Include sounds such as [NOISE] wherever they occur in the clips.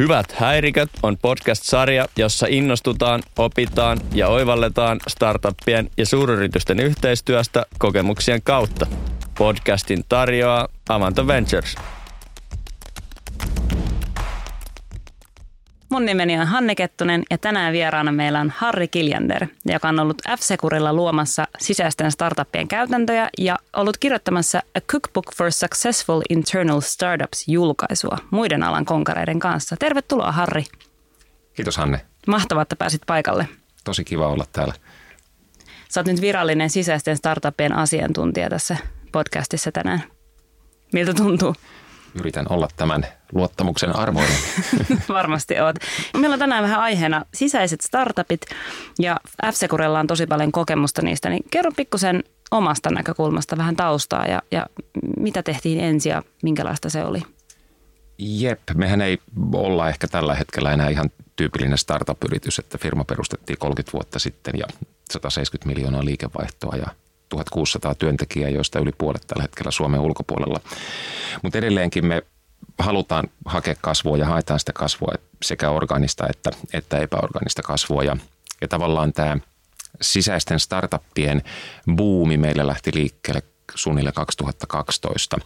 Hyvät häiriköt on podcast-sarja, jossa innostutaan, opitaan ja oivalletaan startuppien ja suuryritysten yhteistyöstä kokemuksien kautta. Podcastin tarjoaa Avanto Ventures. Mun nimeni on Hanne Kettunen ja tänään vieraana meillä on Harri Kiljander, joka on ollut F-Securilla luomassa sisäisten startuppien käytäntöjä ja ollut kirjoittamassa A Cookbook for Successful Internal Startups-julkaisua muiden alan konkareiden kanssa. Tervetuloa Harri. Kiitos Hanne. Mahtavaa, että pääsit paikalle. Tosi kiva olla täällä. Sä oot nyt virallinen sisäisten startuppien asiantuntija tässä podcastissa tänään. Miltä tuntuu? Yritän olla tämän luottamuksen arvoinen. [LAUGHS] Varmasti oot. Meillä on tänään vähän aiheena sisäiset startupit ja f on tosi paljon kokemusta niistä, niin kerro pikkusen omasta näkökulmasta vähän taustaa ja, ja mitä tehtiin ensin ja minkälaista se oli? Jep, mehän ei olla ehkä tällä hetkellä enää ihan tyypillinen startup-yritys, että firma perustettiin 30 vuotta sitten ja 170 miljoonaa liikevaihtoa ja 1600 työntekijää, joista yli puolet tällä hetkellä Suomen ulkopuolella. Mutta edelleenkin me halutaan hakea kasvua ja haetaan sitä kasvua sekä organista että, että epäorganista kasvua. Ja, ja tavallaan tämä sisäisten startuppien buumi meillä lähti liikkeelle suunnilleen 2012.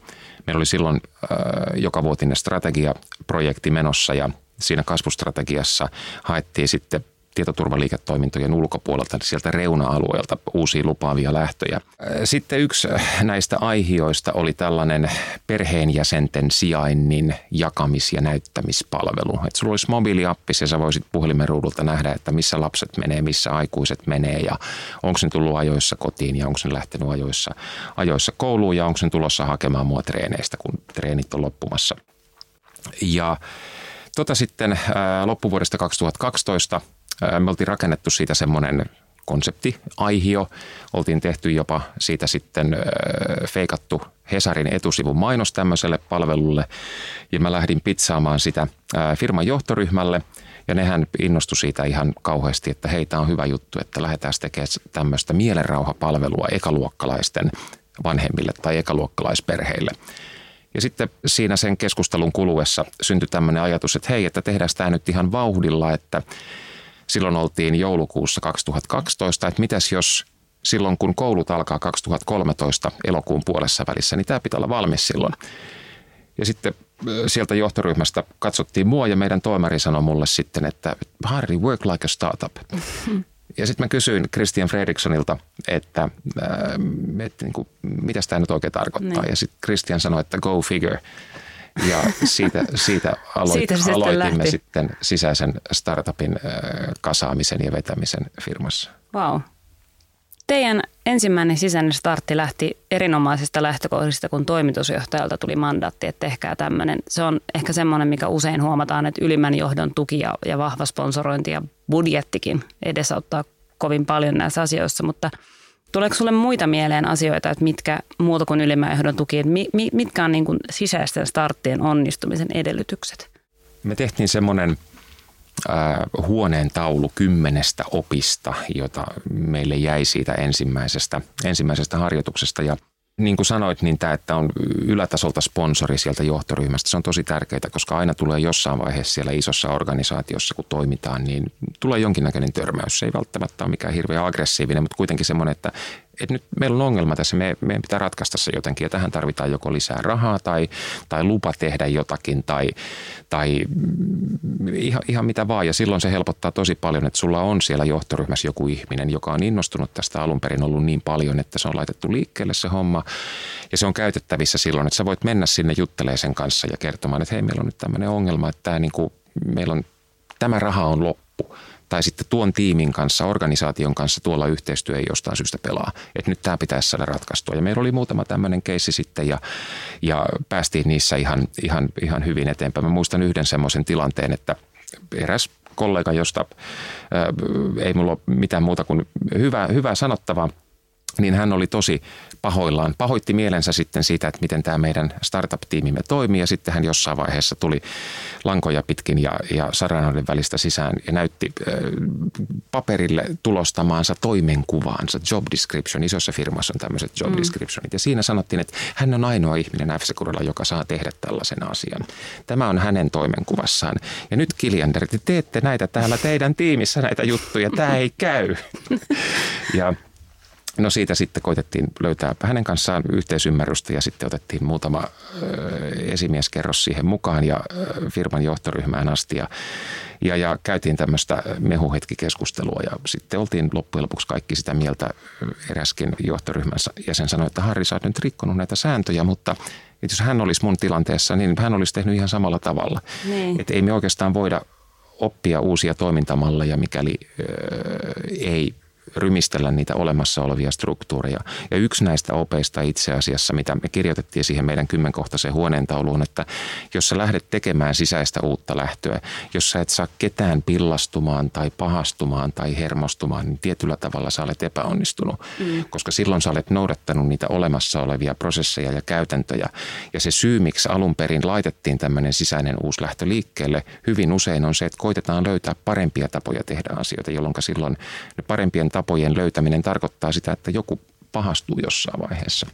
Meillä oli silloin äh, joka vuotinen strategiaprojekti menossa ja siinä kasvustrategiassa haettiin sitten tietoturvaliiketoimintojen ulkopuolelta, sieltä reuna-alueelta uusia lupaavia lähtöjä. Sitten yksi näistä aihioista oli tällainen perheenjäsenten sijainnin jakamis- ja näyttämispalvelu. Että sulla olisi mobiiliappi ja sä voisit puhelimen ruudulta nähdä, että missä lapset menee, missä aikuiset menee ja onko ne tullut ajoissa kotiin ja onko ne lähtenyt ajoissa, ajoissa kouluun ja onko ne tulossa hakemaan mua treeneistä, kun treenit on loppumassa. Ja tota sitten loppuvuodesta 2012 me oltiin rakennettu siitä semmoinen konsepti, aihio. Oltiin tehty jopa siitä sitten feikattu Hesarin etusivun mainos tämmöiselle palvelulle. Ja mä lähdin pizzaamaan sitä firman johtoryhmälle. Ja nehän innostui siitä ihan kauheasti, että heitä on hyvä juttu, että lähdetään tekemään tämmöistä mielenrauhapalvelua ekaluokkalaisten vanhemmille tai ekaluokkalaisperheille. Ja sitten siinä sen keskustelun kuluessa syntyi tämmöinen ajatus, että hei, että tehdään tämä nyt ihan vauhdilla, että silloin oltiin joulukuussa 2012, että mitäs jos silloin kun koulut alkaa 2013 elokuun puolessa välissä, niin tämä pitää olla valmis silloin. Ja sitten sieltä johtoryhmästä katsottiin mua ja meidän toimari sanoi mulle sitten, että Harry, work like a startup. [LAUGHS] Ja sitten mä kysyin Christian Fredrikssonilta, että, äh, että niin kuin, mitä tämä nyt oikein tarkoittaa. Niin. Ja sitten Christian sanoi, että go figure. Ja siitä, siitä, aloit, siitä sitten aloitimme lähti. sitten sisäisen startupin kasaamisen ja vetämisen firmassa. Wow. Teidän ensimmäinen sisäinen startti lähti erinomaisista lähtökohdista, kun toimitusjohtajalta tuli mandaatti, että tehkää tämmöinen. Se on ehkä semmoinen, mikä usein huomataan, että ylimmän johdon tuki ja, ja vahva sponsorointi ja budjettikin edesauttaa kovin paljon näissä asioissa, mutta – Tuleeko sulle muita mieleen asioita, että mitkä muuta kuin ylimmän ehdon tuki, että mi, mi, mitkä on niin kuin sisäisten starttien onnistumisen edellytykset? Me tehtiin semmoinen huoneen taulu kymmenestä opista, jota meille jäi siitä ensimmäisestä, ensimmäisestä harjoituksesta. Ja niin kuin sanoit, niin tämä, että on ylätasolta sponsori sieltä johtoryhmästä, se on tosi tärkeää, koska aina tulee jossain vaiheessa siellä isossa organisaatiossa, kun toimitaan, niin tulee jonkinnäköinen törmäys. Se ei välttämättä ole mikään hirveän aggressiivinen, mutta kuitenkin semmoinen, että että nyt meillä on ongelma tässä, me, meidän pitää ratkaista se jotenkin ja tähän tarvitaan joko lisää rahaa tai, tai lupa tehdä jotakin tai, tai ihan, ihan mitä vaan. Ja silloin se helpottaa tosi paljon, että sulla on siellä johtoryhmässä joku ihminen, joka on innostunut tästä alun perin ollut niin paljon, että se on laitettu liikkeelle se homma. Ja se on käytettävissä silloin, että sä voit mennä sinne juttelemaan sen kanssa ja kertomaan, että hei, meillä on nyt tämmöinen ongelma, että tämä niin kuin, meillä on, tämä raha on loppu tai sitten tuon tiimin kanssa, organisaation kanssa tuolla yhteistyö ei jostain syystä pelaa. Että nyt tämä pitäisi saada ratkaistua. Ja meillä oli muutama tämmöinen keissi sitten ja, ja päästiin niissä ihan, ihan, ihan hyvin eteenpäin. Mä muistan yhden semmoisen tilanteen, että eräs kollega, josta ää, ei mulla ole mitään muuta kuin hyvää, hyvää sanottavaa, niin hän oli tosi pahoillaan. Pahoitti mielensä sitten siitä, että miten tämä meidän startup-tiimimme toimii ja sitten hän jossain vaiheessa tuli lankoja pitkin ja, ja saranoiden välistä sisään ja näytti äh, paperille tulostamaansa toimenkuvaansa, job description. Isossa firmassa on tämmöiset job mm. descriptionit ja siinä sanottiin, että hän on ainoa ihminen f joka saa tehdä tällaisen asian. Tämä on hänen toimenkuvassaan. Ja nyt Kiljander, te teette näitä täällä teidän tiimissä näitä juttuja, tämä ei käy. [LAUGHS] ja No siitä sitten koitettiin löytää hänen kanssaan yhteisymmärrystä ja sitten otettiin muutama esimieskerros siihen mukaan ja firman johtoryhmään asti ja, ja, ja käytiin tämmöistä mehuhetkikeskustelua ja sitten oltiin loppujen lopuksi kaikki sitä mieltä eräskin johtoryhmän jäsen sanoi, että Harri sä oot nyt rikkonut näitä sääntöjä, mutta että jos hän olisi mun tilanteessa, niin hän olisi tehnyt ihan samalla tavalla. Niin. Että ei me oikeastaan voida oppia uusia toimintamalleja, mikäli ö, ei rymistellä niitä olemassa olevia struktuureja. Ja yksi näistä opeista itse asiassa, mitä me kirjoitettiin siihen meidän kymmenkohtaiseen huoneentauluun, että jos sä lähdet tekemään sisäistä uutta lähtöä, jos sä et saa ketään pillastumaan tai pahastumaan tai hermostumaan, niin tietyllä tavalla sä olet epäonnistunut, mm. koska silloin sä olet noudattanut niitä olemassa olevia prosesseja ja käytäntöjä. Ja se syy, miksi alun perin laitettiin tämmöinen sisäinen uusi lähtö liikkeelle, hyvin usein on se, että koitetaan löytää parempia tapoja tehdä asioita, jolloin silloin ne parempien tapojen tapojen löytäminen tarkoittaa sitä, että joku pahastuu jossain vaiheessa.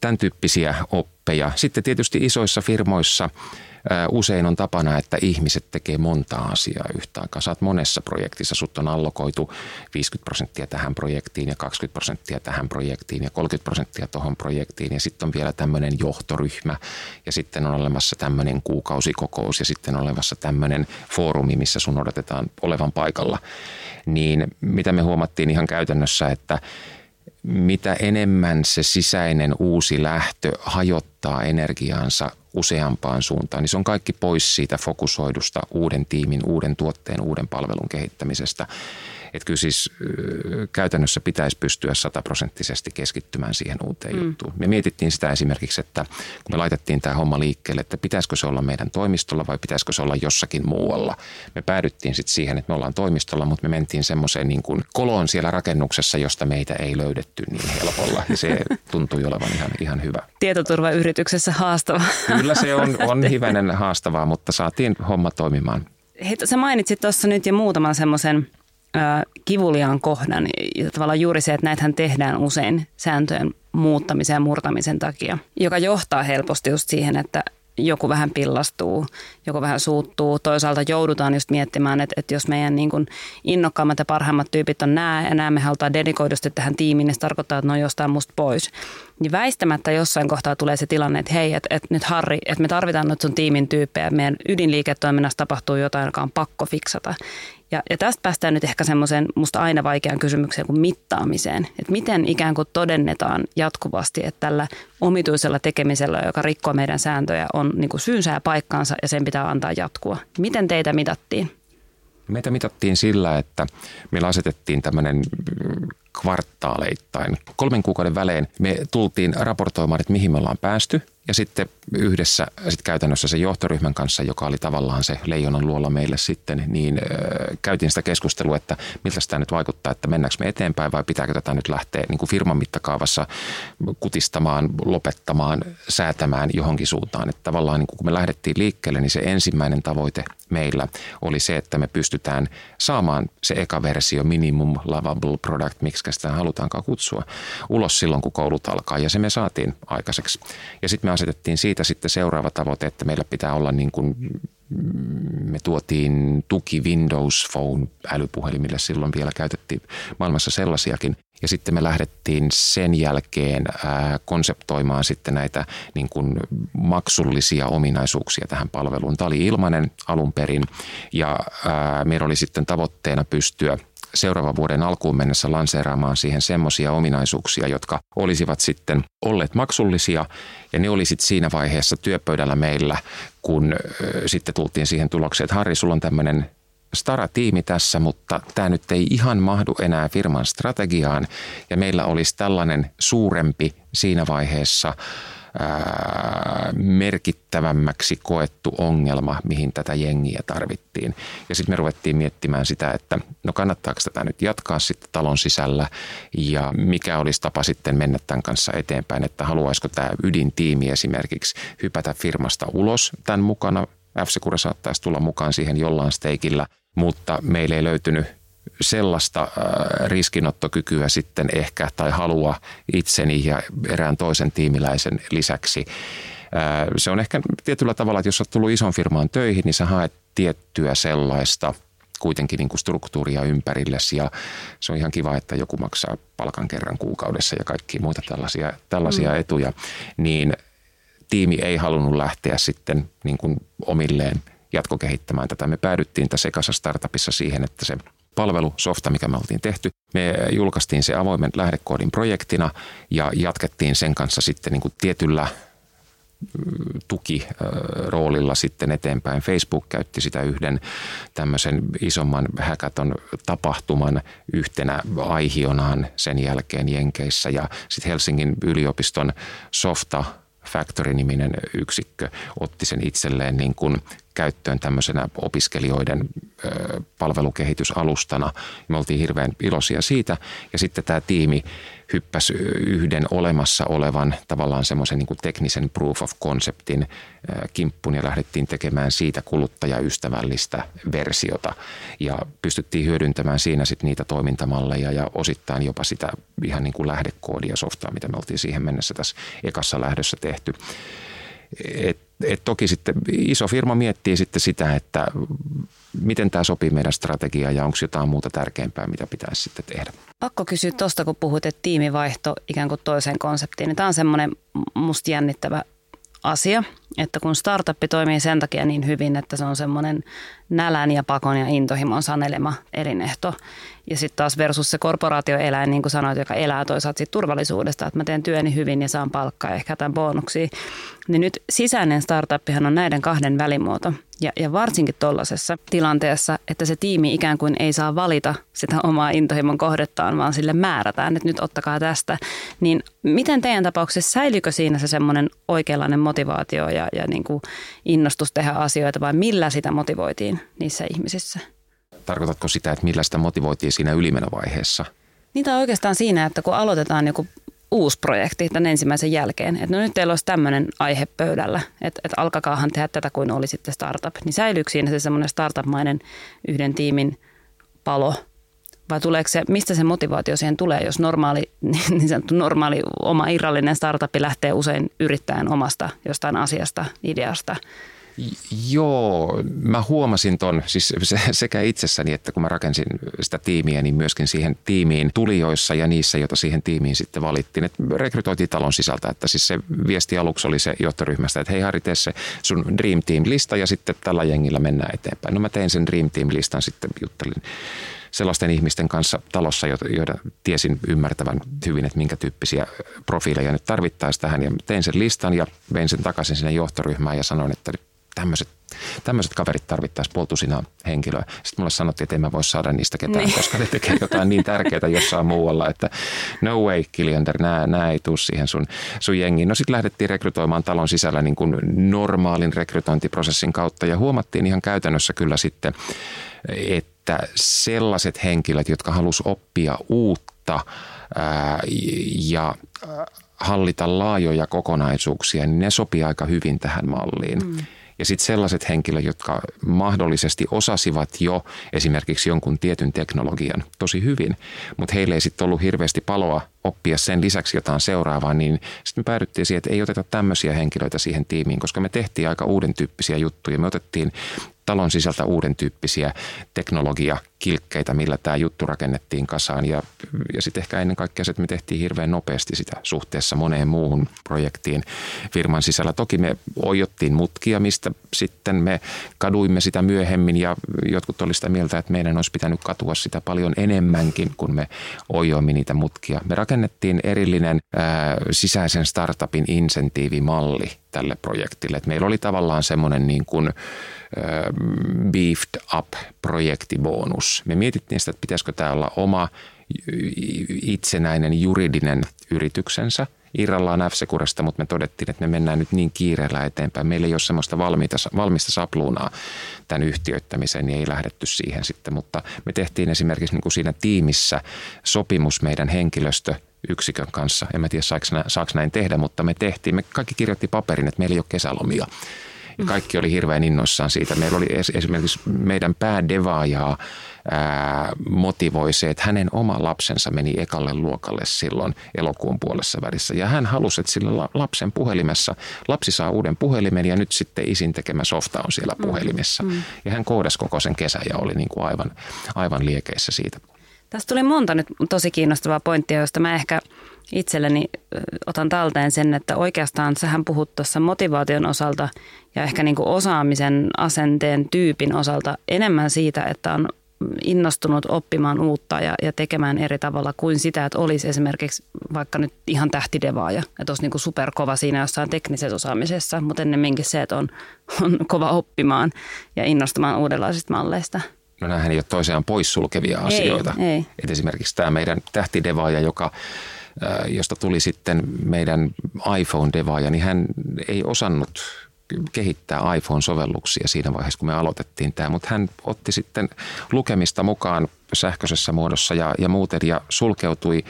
Tämän tyyppisiä oppeja. Sitten tietysti isoissa firmoissa usein on tapana, että ihmiset tekee monta asiaa yhtä aikaa. Saat monessa projektissa, sut on allokoitu 50 prosenttia tähän projektiin ja 20 prosenttia tähän projektiin ja 30 prosenttia tuohon projektiin ja sitten on vielä tämmöinen johtoryhmä ja sitten on olemassa tämmöinen kuukausikokous ja sitten on olemassa tämmöinen foorumi, missä sun odotetaan olevan paikalla niin mitä me huomattiin ihan käytännössä, että mitä enemmän se sisäinen uusi lähtö hajottaa energiaansa useampaan suuntaan, niin se on kaikki pois siitä fokusoidusta uuden tiimin, uuden tuotteen, uuden palvelun kehittämisestä. Että kyllä siis käytännössä pitäisi pystyä sataprosenttisesti keskittymään siihen uuteen mm. juttuun. Me mietittiin sitä esimerkiksi, että kun me laitettiin tämä homma liikkeelle, että pitäisikö se olla meidän toimistolla vai pitäisikö se olla jossakin muualla. Me päädyttiin sitten siihen, että me ollaan toimistolla, mutta me mentiin semmoiseen niin kuin koloon siellä rakennuksessa, josta meitä ei löydetty niin helpolla. Ja se tuntui olevan ihan, ihan hyvä. Tietoturvayrityksessä haastava. Kyllä se on, on hivenen haastavaa, mutta saatiin homma toimimaan. Hei, sä mainitsit tuossa nyt jo muutaman semmoisen kivuliaan kohdan. Ja tavallaan juuri se, että näitähän tehdään usein sääntöjen muuttamisen ja murtamisen takia, joka johtaa helposti just siihen, että joku vähän pillastuu, joku vähän suuttuu. Toisaalta joudutaan just miettimään, että, että jos meidän niin kuin innokkaammat ja parhaimmat tyypit on nämä ja nämä me halutaan dedikoidusti tähän tiimiin, niin se tarkoittaa, että ne on jostain musta pois. Niin väistämättä jossain kohtaa tulee se tilanne, että hei, että, että nyt Harri, että me tarvitaan nyt sun tiimin tyyppejä. Meidän ydinliiketoiminnassa tapahtuu jotain, joka on pakko fiksata. Ja, ja tästä päästään nyt ehkä semmoiseen musta aina vaikeaan kysymykseen kuin mittaamiseen. Että miten ikään kuin todennetaan jatkuvasti, että tällä omituisella tekemisellä, joka rikkoo meidän sääntöjä, on niin kuin syynsä ja paikkaansa ja sen pitää antaa jatkua. Miten teitä mitattiin? Meitä mitattiin sillä, että meillä asetettiin tämmöinen kvartaaleittain. Kolmen kuukauden välein me tultiin raportoimaan, että mihin me ollaan päästy – ja sitten yhdessä sit käytännössä se johtoryhmän kanssa, joka oli tavallaan se leijonan luola meille sitten, niin äh, käytiin sitä keskustelua, että miltä tämä nyt vaikuttaa, että mennäänkö me eteenpäin vai pitääkö tätä nyt lähteä niin kuin firman mittakaavassa kutistamaan, lopettamaan, säätämään johonkin suuntaan. Että tavallaan niin kun me lähdettiin liikkeelle, niin se ensimmäinen tavoite meillä oli se, että me pystytään saamaan se eka versio minimum lovable product, miksi sitä halutaankaan kutsua, ulos silloin, kun koulut alkaa. Ja se me saatiin aikaiseksi. Ja sitten me asetettiin siitä sitten seuraava tavoite, että meillä pitää olla niin kuin me tuotiin tuki Windows Phone älypuhelimille, silloin vielä käytettiin maailmassa sellaisiakin. Ja sitten me lähdettiin sen jälkeen konseptoimaan sitten näitä niin kuin maksullisia ominaisuuksia tähän palveluun. Tämä oli ilmainen alun perin ja meillä oli sitten tavoitteena pystyä seuraavan vuoden alkuun mennessä lanseeraamaan siihen semmoisia ominaisuuksia, jotka olisivat sitten olleet maksullisia. Ja ne olisit siinä vaiheessa työpöydällä meillä, kun sitten tultiin siihen tulokseen, että Harri, sulla on tämmöinen Stara-tiimi tässä, mutta tämä nyt ei ihan mahdu enää firman strategiaan. Ja meillä olisi tällainen suurempi siinä vaiheessa merkittävämmäksi koettu ongelma, mihin tätä jengiä tarvittiin. Ja sitten me ruvettiin miettimään sitä, että no kannattaako tätä nyt jatkaa sitten talon sisällä ja mikä olisi tapa sitten mennä tämän kanssa eteenpäin, että haluaisiko tämä ydintiimi esimerkiksi hypätä firmasta ulos tämän mukana. f saattaisi tulla mukaan siihen jollain steikillä, mutta meillä ei löytynyt sellaista äh, riskinottokykyä sitten ehkä tai halua itseni ja erään toisen tiimiläisen lisäksi. Se on ehkä tietyllä tavalla, että jos olet tullut ison firmaan töihin, niin sä haet tiettyä sellaista kuitenkin niin kuin struktuuria ympärillesi ja se on ihan kiva, että joku maksaa palkan kerran kuukaudessa ja kaikki muita tällaisia, tällaisia mm. etuja, niin tiimi ei halunnut lähteä sitten niin kuin omilleen jatkokehittämään tätä. Me päädyttiin tässä ekassa startupissa siihen, että se palvelu, softa, mikä me oltiin tehty. Me julkaistiin se avoimen lähdekoodin projektina ja jatkettiin sen kanssa sitten niin kuin tietyllä tukiroolilla sitten eteenpäin. Facebook käytti sitä yhden tämmöisen isomman häkäton tapahtuman yhtenä aihionaan sen jälkeen Jenkeissä ja sitten Helsingin yliopiston softa Factory-niminen yksikkö otti sen itselleen niin kuin käyttöön tämmöisenä opiskelijoiden palvelukehitysalustana. Me oltiin hirveän iloisia siitä ja sitten tämä tiimi hyppäsi yhden olemassa olevan tavallaan semmoisen niin teknisen proof of conceptin kimppun ja lähdettiin tekemään siitä kuluttajaystävällistä versiota ja pystyttiin hyödyntämään siinä sitten niitä toimintamalleja ja osittain jopa sitä ihan niin kuin lähdekoodia softaa, mitä me oltiin siihen mennessä tässä ekassa lähdössä tehty. Et, et toki sitten iso firma miettii sitten sitä, että miten tämä sopii meidän strategiaan ja onko jotain muuta tärkeämpää, mitä pitäisi sitten tehdä. Pakko kysyä tuosta, kun puhut, että tiimivaihto ikään kuin toiseen konseptiin. Tämä on semmoinen musta jännittävä asia, että kun startuppi toimii sen takia niin hyvin, että se on semmoinen nälän ja pakon ja intohimon sanelema elinehto. Ja sitten taas versus se korporaatioeläin, niin kuin sanoit, joka elää toisaalta siitä turvallisuudesta, että mä teen työni hyvin ja saan palkkaa ehkä tämän bonuksia. Niin nyt sisäinen startuppihan on näiden kahden välimuoto. Ja, ja varsinkin tuollaisessa tilanteessa, että se tiimi ikään kuin ei saa valita sitä omaa intohimon kohdettaan, vaan sille määrätään, että nyt ottakaa tästä. Niin miten teidän tapauksessa säilyykö siinä se semmoinen oikeanlainen motivaatio ja, ja niin kuin innostus tehdä asioita vai millä sitä motivoitiin niissä ihmisissä? Tarkoitatko sitä, että millä sitä motivoitiin siinä ylimenovaiheessa? Niitä on oikeastaan siinä, että kun aloitetaan joku uusi projekti tämän ensimmäisen jälkeen, että no nyt teillä olisi tämmöinen aihe pöydällä, että, että alkakaahan tehdä tätä kuin oli sitten startup, niin säilyykö siinä se semmoinen startup-mainen yhden tiimin palo vai tuleeko se, mistä se motivaatio siihen tulee, jos normaali, [LAUGHS] niin sanottu normaali oma irrallinen startup lähtee usein yrittäjän omasta jostain asiasta, ideasta – Joo, mä huomasin ton siis sekä itsessäni, että kun mä rakensin sitä tiimiä, niin myöskin siihen tiimiin tulijoissa ja niissä, joita siihen tiimiin sitten valittiin. Että rekrytoitiin talon sisältä, että siis se viesti aluksi oli se johtoryhmästä, että hei Harri, tee se sun Dream Team-lista ja sitten tällä jengillä mennään eteenpäin. No mä tein sen Dream Team-listan, sitten juttelin sellaisten ihmisten kanssa talossa, joita tiesin ymmärtävän hyvin, että minkä tyyppisiä profiileja nyt tarvittaisiin tähän. Ja tein sen listan ja vein sen takaisin sinne johtoryhmään ja sanoin, että tämmöiset tämmöiset kaverit tarvittaisiin puoltusina henkilöä. Sitten mulle sanottiin, että en mä voi saada niistä ketään, niin. koska ne tekee jotain niin tärkeää jossain muualla, että no way, Kiliander, nämä, nämä ei tule siihen sun, sun jengiin. No sitten lähdettiin rekrytoimaan talon sisällä niin kuin normaalin rekrytointiprosessin kautta ja huomattiin ihan käytännössä kyllä sitten, että sellaiset henkilöt, jotka halus oppia uutta ää, ja hallita laajoja kokonaisuuksia, niin ne sopii aika hyvin tähän malliin. Mm. Ja sitten sellaiset henkilöt, jotka mahdollisesti osasivat jo esimerkiksi jonkun tietyn teknologian tosi hyvin, mutta heille ei sitten ollut hirveästi paloa oppia sen lisäksi jotain seuraavaa, niin sitten me päädyttiin siihen, että ei oteta tämmöisiä henkilöitä siihen tiimiin, koska me tehtiin aika uuden tyyppisiä juttuja. Me otettiin talon sisältä uuden tyyppisiä teknologiakilkkeitä, millä tämä juttu rakennettiin kasaan. Ja, ja sitten ehkä ennen kaikkea se, että me tehtiin hirveän nopeasti sitä suhteessa moneen muuhun projektiin firman sisällä. Toki me ojottiin mutkia, mistä sitten me kaduimme sitä myöhemmin ja jotkut olivat sitä mieltä, että meidän olisi pitänyt katua sitä paljon enemmänkin, kun me ojoimme niitä mutkia. Me rakennettiin erillinen ää, sisäisen startupin insentiivimalli tälle projektille. Et meillä oli tavallaan semmoinen niin kuin beefed up projektibonus. Me mietittiin sitä, että pitäisikö tämä olla oma itsenäinen juridinen yrityksensä – irrallaan f mutta me todettiin, että me mennään nyt niin kiireellä eteenpäin. Meillä ei ole semmoista valmiita, valmista sapluunaa tämän yhtiöittämiseen, niin ei lähdetty siihen sitten. Mutta me tehtiin esimerkiksi niin kuin siinä tiimissä sopimus meidän henkilöstö yksikön kanssa. En mä tiedä, saako näin tehdä, mutta me tehtiin. Me kaikki kirjoitti paperin, että meillä ei ole kesälomia. Ja kaikki oli hirveän innoissaan siitä. Meillä oli esimerkiksi meidän päädevaajaa ää, motivoi se, että hänen oma lapsensa meni ekalle luokalle silloin elokuun puolessa välissä. Ja hän halusi, että sillä lapsen puhelimessa, lapsi saa uuden puhelimen ja nyt sitten isin tekemä softa on siellä mm. puhelimessa. Mm. Ja hän koodasi koko sen kesän ja oli niin kuin aivan, aivan liekeissä siitä. Tästä tuli monta nyt tosi kiinnostavaa pointtia, josta mä ehkä itselleni otan talteen sen, että oikeastaan sähän puhut tuossa motivaation osalta ja ehkä niin kuin osaamisen asenteen tyypin osalta enemmän siitä, että on innostunut oppimaan uutta ja, ja tekemään eri tavalla kuin sitä, että olisi esimerkiksi vaikka nyt ihan tähtidevaaja, että olisi niin kuin superkova siinä jossain teknisessä osaamisessa, mutta ennemminkin se, että on, [LAUGHS] on kova oppimaan ja innostumaan uudenlaisista malleista. No nämähän ei ole toisiaan poissulkevia asioita. Ei, ei. Et esimerkiksi tämä meidän tähtidevaaja, joka josta tuli sitten meidän iPhone-devaaja, niin hän ei osannut kehittää iPhone-sovelluksia siinä vaiheessa, kun me aloitettiin tämä, mutta hän otti sitten lukemista mukaan sähköisessä muodossa ja, ja muuten ja sulkeutui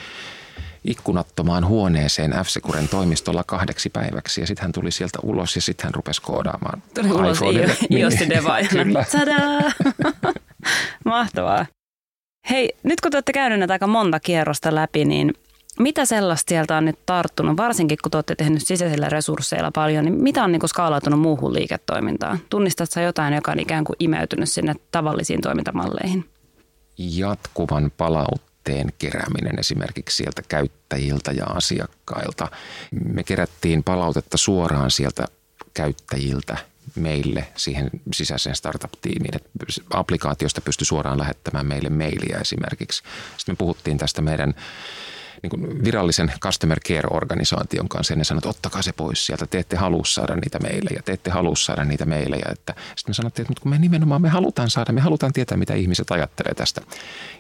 ikkunattomaan huoneeseen f toimistolla kahdeksi päiväksi ja sitten hän tuli sieltä ulos ja sitten hän rupesi koodaamaan. Tuli ulos Iosti [LAUGHS] Devaajana. Tadaa! [LAUGHS] Mahtavaa. Hei, nyt kun te olette käyneet aika monta kierrosta läpi, niin mitä sellaista sieltä on nyt tarttunut, varsinkin kun te olette tehnyt sisäisillä resursseilla paljon, niin mitä on niin skaalautunut muuhun liiketoimintaan? Tunnistatko jotain, joka on ikään kuin imeytynyt sinne tavallisiin toimintamalleihin? Jatkuvan palautteen kerääminen esimerkiksi sieltä käyttäjiltä ja asiakkailta. Me kerättiin palautetta suoraan sieltä käyttäjiltä meille siihen sisäiseen startup-tiimiin. Että applikaatiosta pystyi suoraan lähettämään meille mailia esimerkiksi. Sitten me puhuttiin tästä meidän niin kuin virallisen customer care-organisaation kanssa ja ne sanoivat, että ottakaa se pois sieltä, te ette halua saada niitä meille ja te ette halua saada niitä meille. Että sitten me sanottiin, että kun me nimenomaan me halutaan saada, me halutaan tietää, mitä ihmiset ajattelee tästä.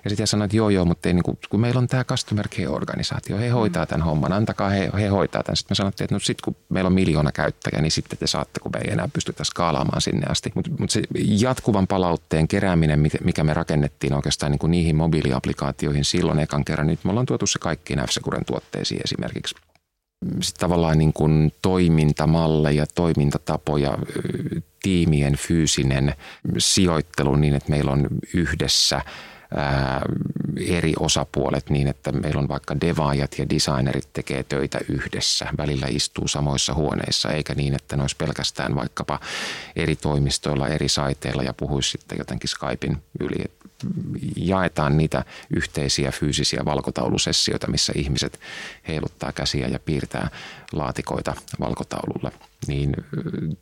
Ja sitten sanoin, että joo joo, mutta ei, niin kuin, kun meillä on tämä customer care-organisaatio, he hoitaa tämän homman, antakaa he, he hoitaa tämän. Sitten me sanottiin, että no sitten kun meillä on miljoona käyttäjää, niin sitten te saatte, kun me ei enää pystytä skaalaamaan sinne asti. Mutta mut se jatkuvan palautteen kerääminen, mikä me rakennettiin oikeastaan niin kuin niihin mobiiliaplikaatioihin silloin ekan kerran, nyt me ollaan tuotu se kaikki kaikkiin f tuotteisiin esimerkiksi. Sitten tavallaan niin kuin toimintamalleja, toimintatapoja, tiimien fyysinen sijoittelu niin, että meillä on yhdessä ää, eri osapuolet niin, että meillä on vaikka devaajat ja designerit tekee töitä yhdessä, välillä istuu samoissa huoneissa, eikä niin, että ne olisi pelkästään vaikkapa eri toimistoilla, eri saiteilla ja puhuisi sitten jotenkin Skypein yli jaetaan niitä yhteisiä fyysisiä valkotaulusessioita, missä ihmiset heiluttaa käsiä ja piirtää laatikoita valkotaululle. Niin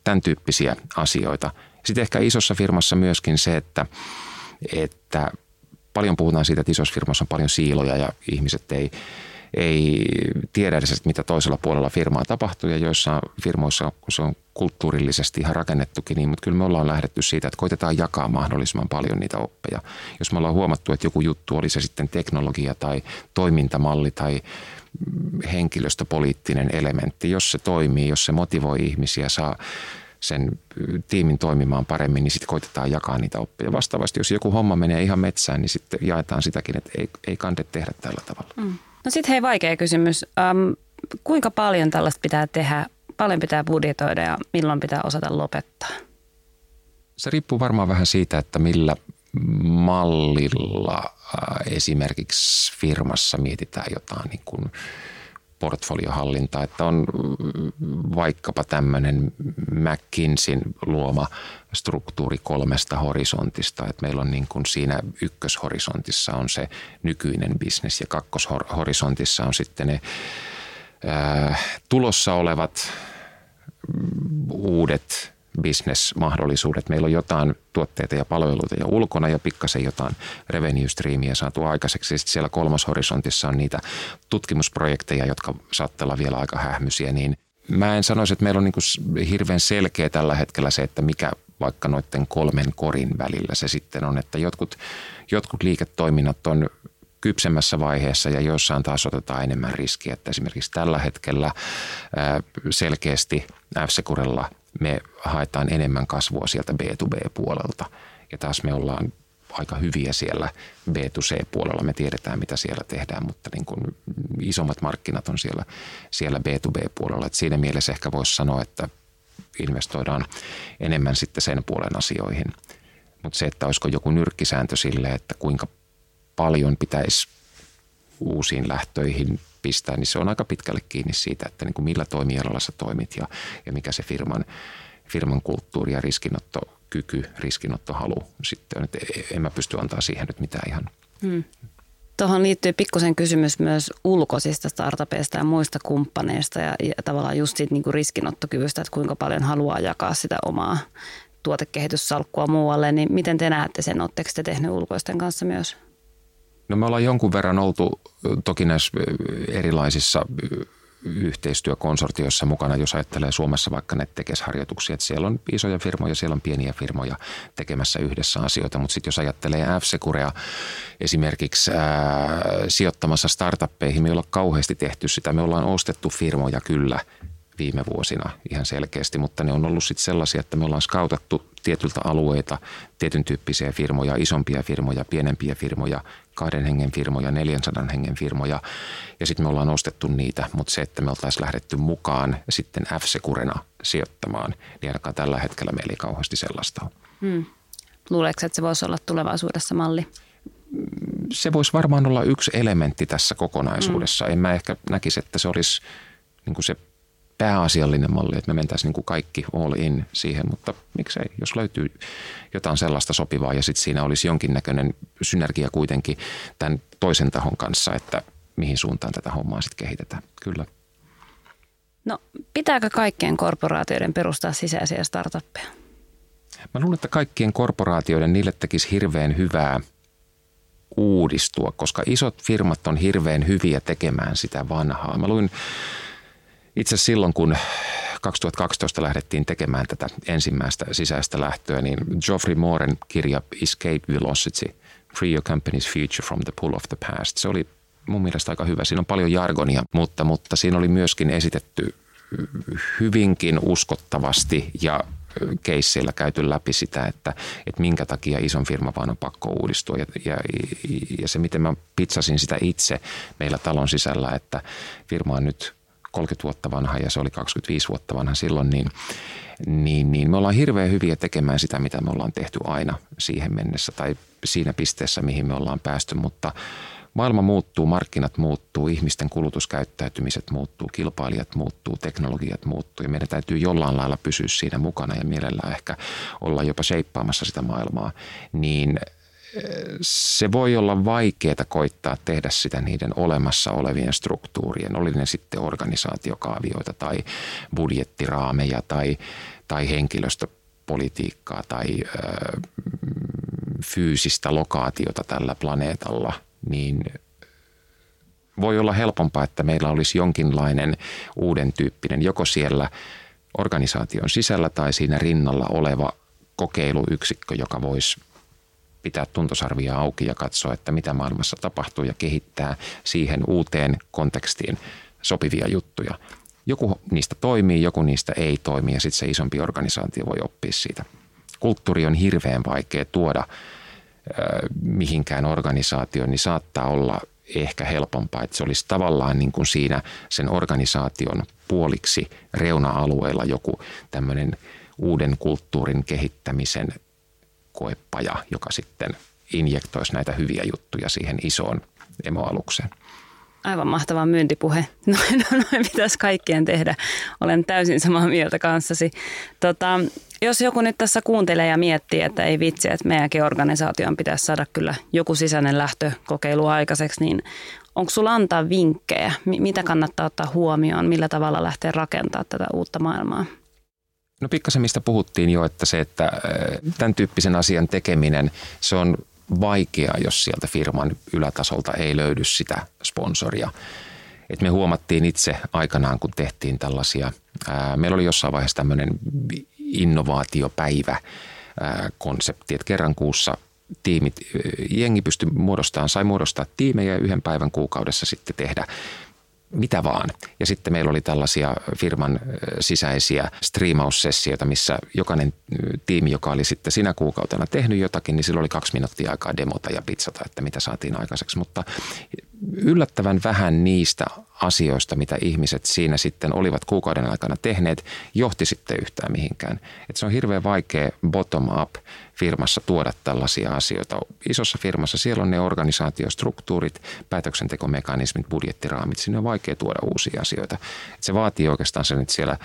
tämän tyyppisiä asioita. Sitten ehkä isossa firmassa myöskin se, että, että paljon puhutaan siitä, että isossa firmassa on paljon siiloja ja ihmiset ei – ei tiedä edes, mitä toisella puolella firmaa tapahtuu ja joissa firmoissa kun se on kulttuurillisesti ihan rakennettukin, niin, mutta kyllä me ollaan lähdetty siitä, että koitetaan jakaa mahdollisimman paljon niitä oppeja. Jos me ollaan huomattu, että joku juttu oli se sitten teknologia tai toimintamalli tai henkilöstöpoliittinen elementti, jos se toimii, jos se motivoi ihmisiä, saa sen tiimin toimimaan paremmin, niin sitten koitetaan jakaa niitä oppeja. Vastaavasti, jos joku homma menee ihan metsään, niin sitten jaetaan sitäkin, että ei, ei kande tehdä tällä tavalla. Mm. No sitten hei vaikea kysymys. Ähm, kuinka paljon tällaista pitää tehdä? Paljon pitää budjetoida ja milloin pitää osata lopettaa? Se riippuu varmaan vähän siitä, että millä mallilla äh, esimerkiksi firmassa mietitään jotain niin kuin portfoliohallintaa, että on vaikkapa tämmöinen McKinseyn luoma struktuuri kolmesta horisontista, että meillä on niin kuin siinä ykköshorisontissa on se nykyinen bisnes ja kakkoshorisontissa on sitten ne ää, tulossa olevat uudet bisnesmahdollisuudet. Meillä on jotain tuotteita ja palveluita ja ulkona ja pikkasen jotain revenue streamia saatu aikaiseksi. Sitten siellä kolmas horisontissa on niitä tutkimusprojekteja, jotka saattaa olla vielä aika hähmysiä, niin mä en sanoisi, että meillä on niin hirveän selkeä tällä hetkellä se, että mikä vaikka noiden kolmen korin välillä se sitten on, että jotkut, jotkut liiketoiminnat on kypsemmässä vaiheessa ja joissain taas otetaan enemmän riskiä. Että esimerkiksi tällä hetkellä selkeästi f me haetaan enemmän kasvua sieltä B2B-puolelta ja taas me ollaan aika hyviä siellä B2C-puolella. Me tiedetään, mitä siellä tehdään, mutta niin kuin isommat markkinat on siellä, siellä B2B-puolella. Et siinä mielessä ehkä voisi sanoa, että investoidaan enemmän sitten sen puolen asioihin. Mutta se, että olisiko joku nyrkkisääntö sille, että kuinka paljon pitäisi uusiin lähtöihin pistää, niin se on aika pitkälle kiinni siitä, että niin kuin millä toimialalla sä toimit ja, ja mikä se firman, firman kulttuuri ja riskinottokyky, riskinottohalu sitten on. Että en mä pysty antaa siihen nyt mitään ihan. Hmm. Tuohon liittyy pikkusen kysymys myös ulkoisista startupeista ja muista kumppaneista ja, ja tavallaan just siitä niin kuin riskinottokyvystä, että kuinka paljon haluaa jakaa sitä omaa tuotekehityssalkkua muualle, niin miten te näette sen? Oletteko te tehneet ulkoisten kanssa myös? No me ollaan jonkun verran oltu toki näissä erilaisissa yhteistyökonsortioissa mukana, jos ajattelee Suomessa vaikka näitä tekesharjoituksia, että siellä on isoja firmoja, siellä on pieniä firmoja tekemässä yhdessä asioita, mutta sitten jos ajattelee F-Securea esimerkiksi ää, sijoittamassa startuppeihin, me ei olla kauheasti tehty sitä, me ollaan ostettu firmoja kyllä – viime vuosina ihan selkeästi, mutta ne on ollut sitten sellaisia, että me ollaan skautattu tietyltä alueita, tietyn tyyppisiä firmoja, isompia firmoja, pienempiä firmoja, kahden hengen firmoja, 400 hengen firmoja ja sitten me ollaan ostettu niitä, mutta se, että me oltaisiin lähdetty mukaan sitten F-Securena sijoittamaan, niin ainakaan tällä hetkellä meillä ei kauheasti sellaista ole. Hmm. Luuleeko, että se voisi olla tulevaisuudessa malli? Se voisi varmaan olla yksi elementti tässä kokonaisuudessa. Hmm. En mä ehkä näkisi, että se olisi niin kuin se pääasiallinen malli, että me mentäisiin niin kuin kaikki all in siihen, mutta miksei, jos löytyy jotain sellaista sopivaa ja sitten siinä olisi jonkinnäköinen synergia kuitenkin tämän toisen tahon kanssa, että mihin suuntaan tätä hommaa sitten kehitetään. Kyllä. No pitääkö kaikkien korporaatioiden perustaa sisäisiä startuppeja? Mä luulen, että kaikkien korporaatioiden niille tekisi hirveän hyvää uudistua, koska isot firmat on hirveän hyviä tekemään sitä vanhaa. Mä luin itse silloin, kun 2012 lähdettiin tekemään tätä ensimmäistä sisäistä lähtöä, niin Geoffrey Mooren kirja Escape Velocity, Free Your Company's Future from the Pull of the Past, se oli mun mielestä aika hyvä. Siinä on paljon jargonia, mutta, mutta siinä oli myöskin esitetty hyvinkin uskottavasti ja keisseillä käyty läpi sitä, että, että minkä takia ison firma vaan on pakko uudistua. Ja, ja, ja se, miten mä pitsasin sitä itse meillä talon sisällä, että firma on nyt 30 vuotta vanha ja se oli 25 vuotta vanha silloin, niin, niin, niin me ollaan hirveän hyviä tekemään sitä, mitä me ollaan tehty aina siihen mennessä tai siinä pisteessä, mihin me ollaan päästy, mutta maailma muuttuu, markkinat muuttuu, ihmisten kulutuskäyttäytymiset muuttuu, kilpailijat muuttuu, teknologiat muuttuu ja meidän täytyy jollain lailla pysyä siinä mukana ja mielellään ehkä olla jopa seippaamassa sitä maailmaa, niin – se voi olla vaikeaa koittaa tehdä sitä niiden olemassa olevien struktuurien, oli ne sitten organisaatiokaavioita tai budjettiraameja tai, tai henkilöstöpolitiikkaa tai ö, fyysistä lokaatiota tällä planeetalla, niin voi olla helpompaa, että meillä olisi jonkinlainen uuden tyyppinen, joko siellä organisaation sisällä tai siinä rinnalla oleva kokeiluyksikkö, joka voisi pitää tuntosarvia auki ja katsoa, että mitä maailmassa tapahtuu ja kehittää siihen uuteen kontekstiin sopivia juttuja. Joku niistä toimii, joku niistä ei toimi ja sitten se isompi organisaatio voi oppia siitä. Kulttuuri on hirveän vaikea tuoda mihinkään organisaatioon, niin saattaa olla ehkä helpompaa, että se olisi tavallaan niin kuin siinä sen organisaation puoliksi reuna-alueella joku tämmöinen uuden kulttuurin kehittämisen koepaja, joka sitten injektoisi näitä hyviä juttuja siihen isoon emoalukseen. Aivan mahtava myyntipuhe. [LAUGHS] Noin, noin pitäisi kaikkien tehdä. Olen täysin samaa mieltä kanssasi. Tota, jos joku nyt tässä kuuntelee ja miettii, että ei vitsi, että meidänkin organisaation pitäisi saada kyllä joku sisäinen lähtökokeilu aikaiseksi, niin onko sulla antaa vinkkejä? Mitä kannattaa ottaa huomioon? Millä tavalla lähteä rakentamaan tätä uutta maailmaa? No pikkasen mistä puhuttiin jo, että se, että tämän tyyppisen asian tekeminen, se on vaikeaa, jos sieltä firman ylätasolta ei löydy sitä sponsoria. Et me huomattiin itse aikanaan, kun tehtiin tällaisia, ää, meillä oli jossain vaiheessa tämmöinen innovaatiopäivä konsepti, että kerran kuussa tiimit, jengi pystyi muodostamaan, sai muodostaa tiimejä yhden päivän kuukaudessa sitten tehdä mitä vaan. Ja sitten meillä oli tällaisia firman sisäisiä striimaussessioita, missä jokainen tiimi, joka oli sitten sinä kuukautena tehnyt jotakin, niin sillä oli kaksi minuuttia aikaa demota ja pitsata, että mitä saatiin aikaiseksi. Mutta yllättävän vähän niistä asioista, mitä ihmiset siinä sitten olivat kuukauden aikana tehneet, johti sitten yhtään mihinkään. Et se on hirveän vaikea bottom-up firmassa tuoda tällaisia asioita. Isossa firmassa siellä on ne organisaatiostruktuurit, päätöksentekomekanismit, budjettiraamit. Sinne on vaikea tuoda uusia asioita. Et se vaatii oikeastaan sen, että siellä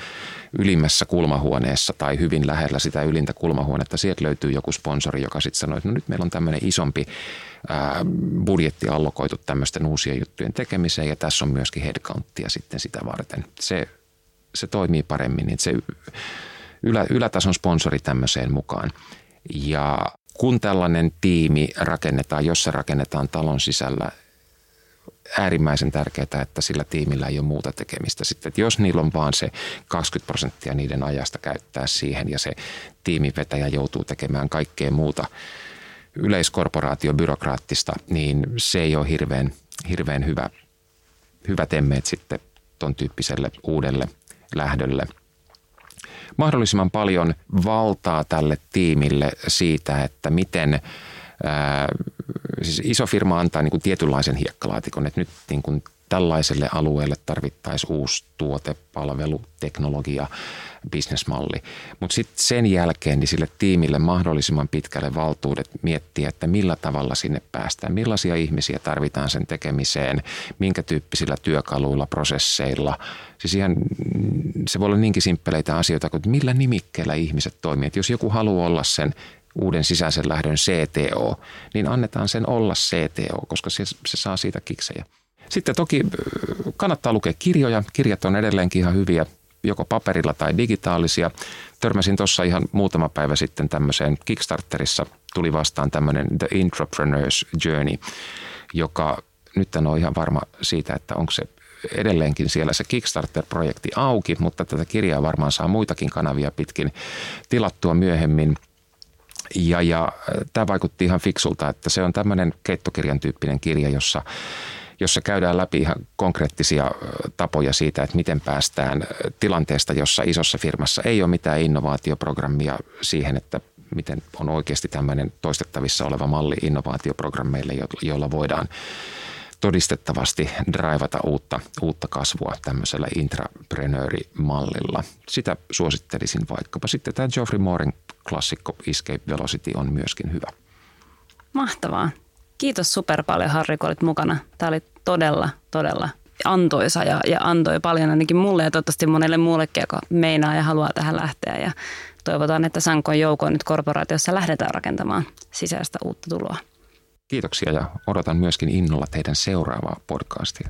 ylimmässä kulmahuoneessa tai hyvin lähellä sitä ylintä kulmahuonetta, sieltä löytyy joku sponsori, joka sitten sanoo, että no nyt meillä on tämmöinen isompi budjetti allokoitu tämmöisten uusien juttujen tekemiseen ja tässä on myöskin headcounttia sitten sitä varten. Se, se toimii paremmin, niin se ylä, ylätason sponsori tämmöiseen mukaan. Ja kun tällainen tiimi rakennetaan, jos se rakennetaan talon sisällä, äärimmäisen tärkeää, että sillä tiimillä ei ole muuta tekemistä. Sitten, että jos niillä on vaan se 20 prosenttia niiden ajasta käyttää siihen ja se tiimivetäjä joutuu tekemään kaikkea muuta yleiskorporaatio byrokraattista, niin se ei ole hirveän, hirveän hyvä, hyvä temmeet sitten ton tyyppiselle uudelle lähdölle. Mahdollisimman paljon valtaa tälle tiimille siitä, että miten ää, siis iso firma antaa niin kuin tietynlaisen hiekkalaatikon, että nyt niin kuin tällaiselle alueelle tarvittaisiin uusi tuote, palvelu, teknologia, bisnesmalli. Mutta sitten sen jälkeen niin sille tiimille mahdollisimman pitkälle valtuudet miettiä, että millä tavalla sinne päästään, millaisia ihmisiä tarvitaan sen tekemiseen, minkä tyyppisillä työkaluilla, prosesseilla. Siis ihan, se voi olla niinkin simppeleitä asioita kuin, millä nimikkeellä ihmiset toimii. Et jos joku haluaa olla sen uuden sisäisen lähdön CTO, niin annetaan sen olla CTO, koska se, se saa siitä kiksejä. Sitten toki kannattaa lukea kirjoja. Kirjat on edelleenkin ihan hyviä, joko paperilla tai digitaalisia. Törmäsin tuossa ihan muutama päivä sitten tämmöiseen Kickstarterissa tuli vastaan tämmöinen The Entrepreneur's Journey, joka nyt en ole ihan varma siitä, että onko se edelleenkin siellä se Kickstarter-projekti auki, mutta tätä kirjaa varmaan saa muitakin kanavia pitkin tilattua myöhemmin. Ja, ja tämä vaikutti ihan fiksulta, että se on tämmöinen keittokirjan tyyppinen kirja, jossa jossa käydään läpi ihan konkreettisia tapoja siitä, että miten päästään tilanteesta, jossa isossa firmassa ei ole mitään innovaatioprogrammia siihen, että miten on oikeasti tämmöinen toistettavissa oleva malli innovaatioprogrammeille, joilla voidaan todistettavasti draivata uutta, uutta kasvua tämmöisellä intraprenöörimallilla. Sitä suosittelisin vaikkapa. Sitten tämä Geoffrey Mooren klassikko Escape Velocity on myöskin hyvä. Mahtavaa. Kiitos super paljon Harri, kun olit mukana. Tämä oli todella, todella antoisa ja, ja antoi paljon ainakin mulle ja toivottavasti monelle muullekin, joka meinaa ja haluaa tähän lähteä. Ja toivotaan, että Sankon joukon nyt korporaatiossa lähdetään rakentamaan sisäistä uutta tuloa. Kiitoksia ja odotan myöskin innolla teidän seuraavaa podcastia.